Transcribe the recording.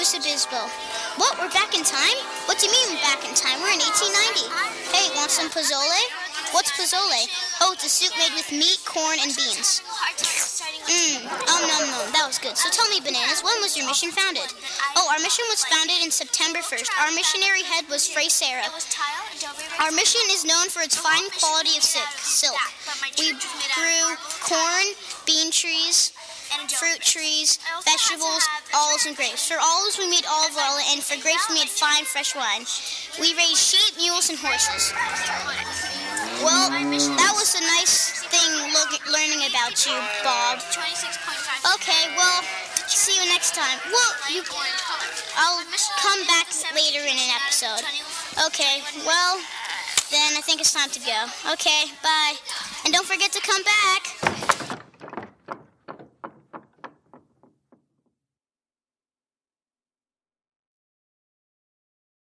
Teresa Bisbal. What, we're back in time? What do you mean back in time? We're in 1890. Hey, want some pozole? What's pozole? Oh, it's a soup made with meat, corn, and beans. Mmm, um, nom, nom, that was good. So tell me, Bananas, when was your mission founded? Oh, our mission was founded in September 1st. Our missionary head was Fray Serra. Our mission is known for its fine quality of silk. We grew corn, bean trees, fruit trees, vegetables, olives, and grapes. For olives, we made olive oil, and for grapes, we made fine, fresh wine. We raised sheep, mules, and horses. Well, that was a nice thing look, learning about you, Bob. Okay, well, see you next time. Well, you, I'll come back later in an episode. Okay, well, then I think it's time to go. Okay, bye. And don't forget to come back.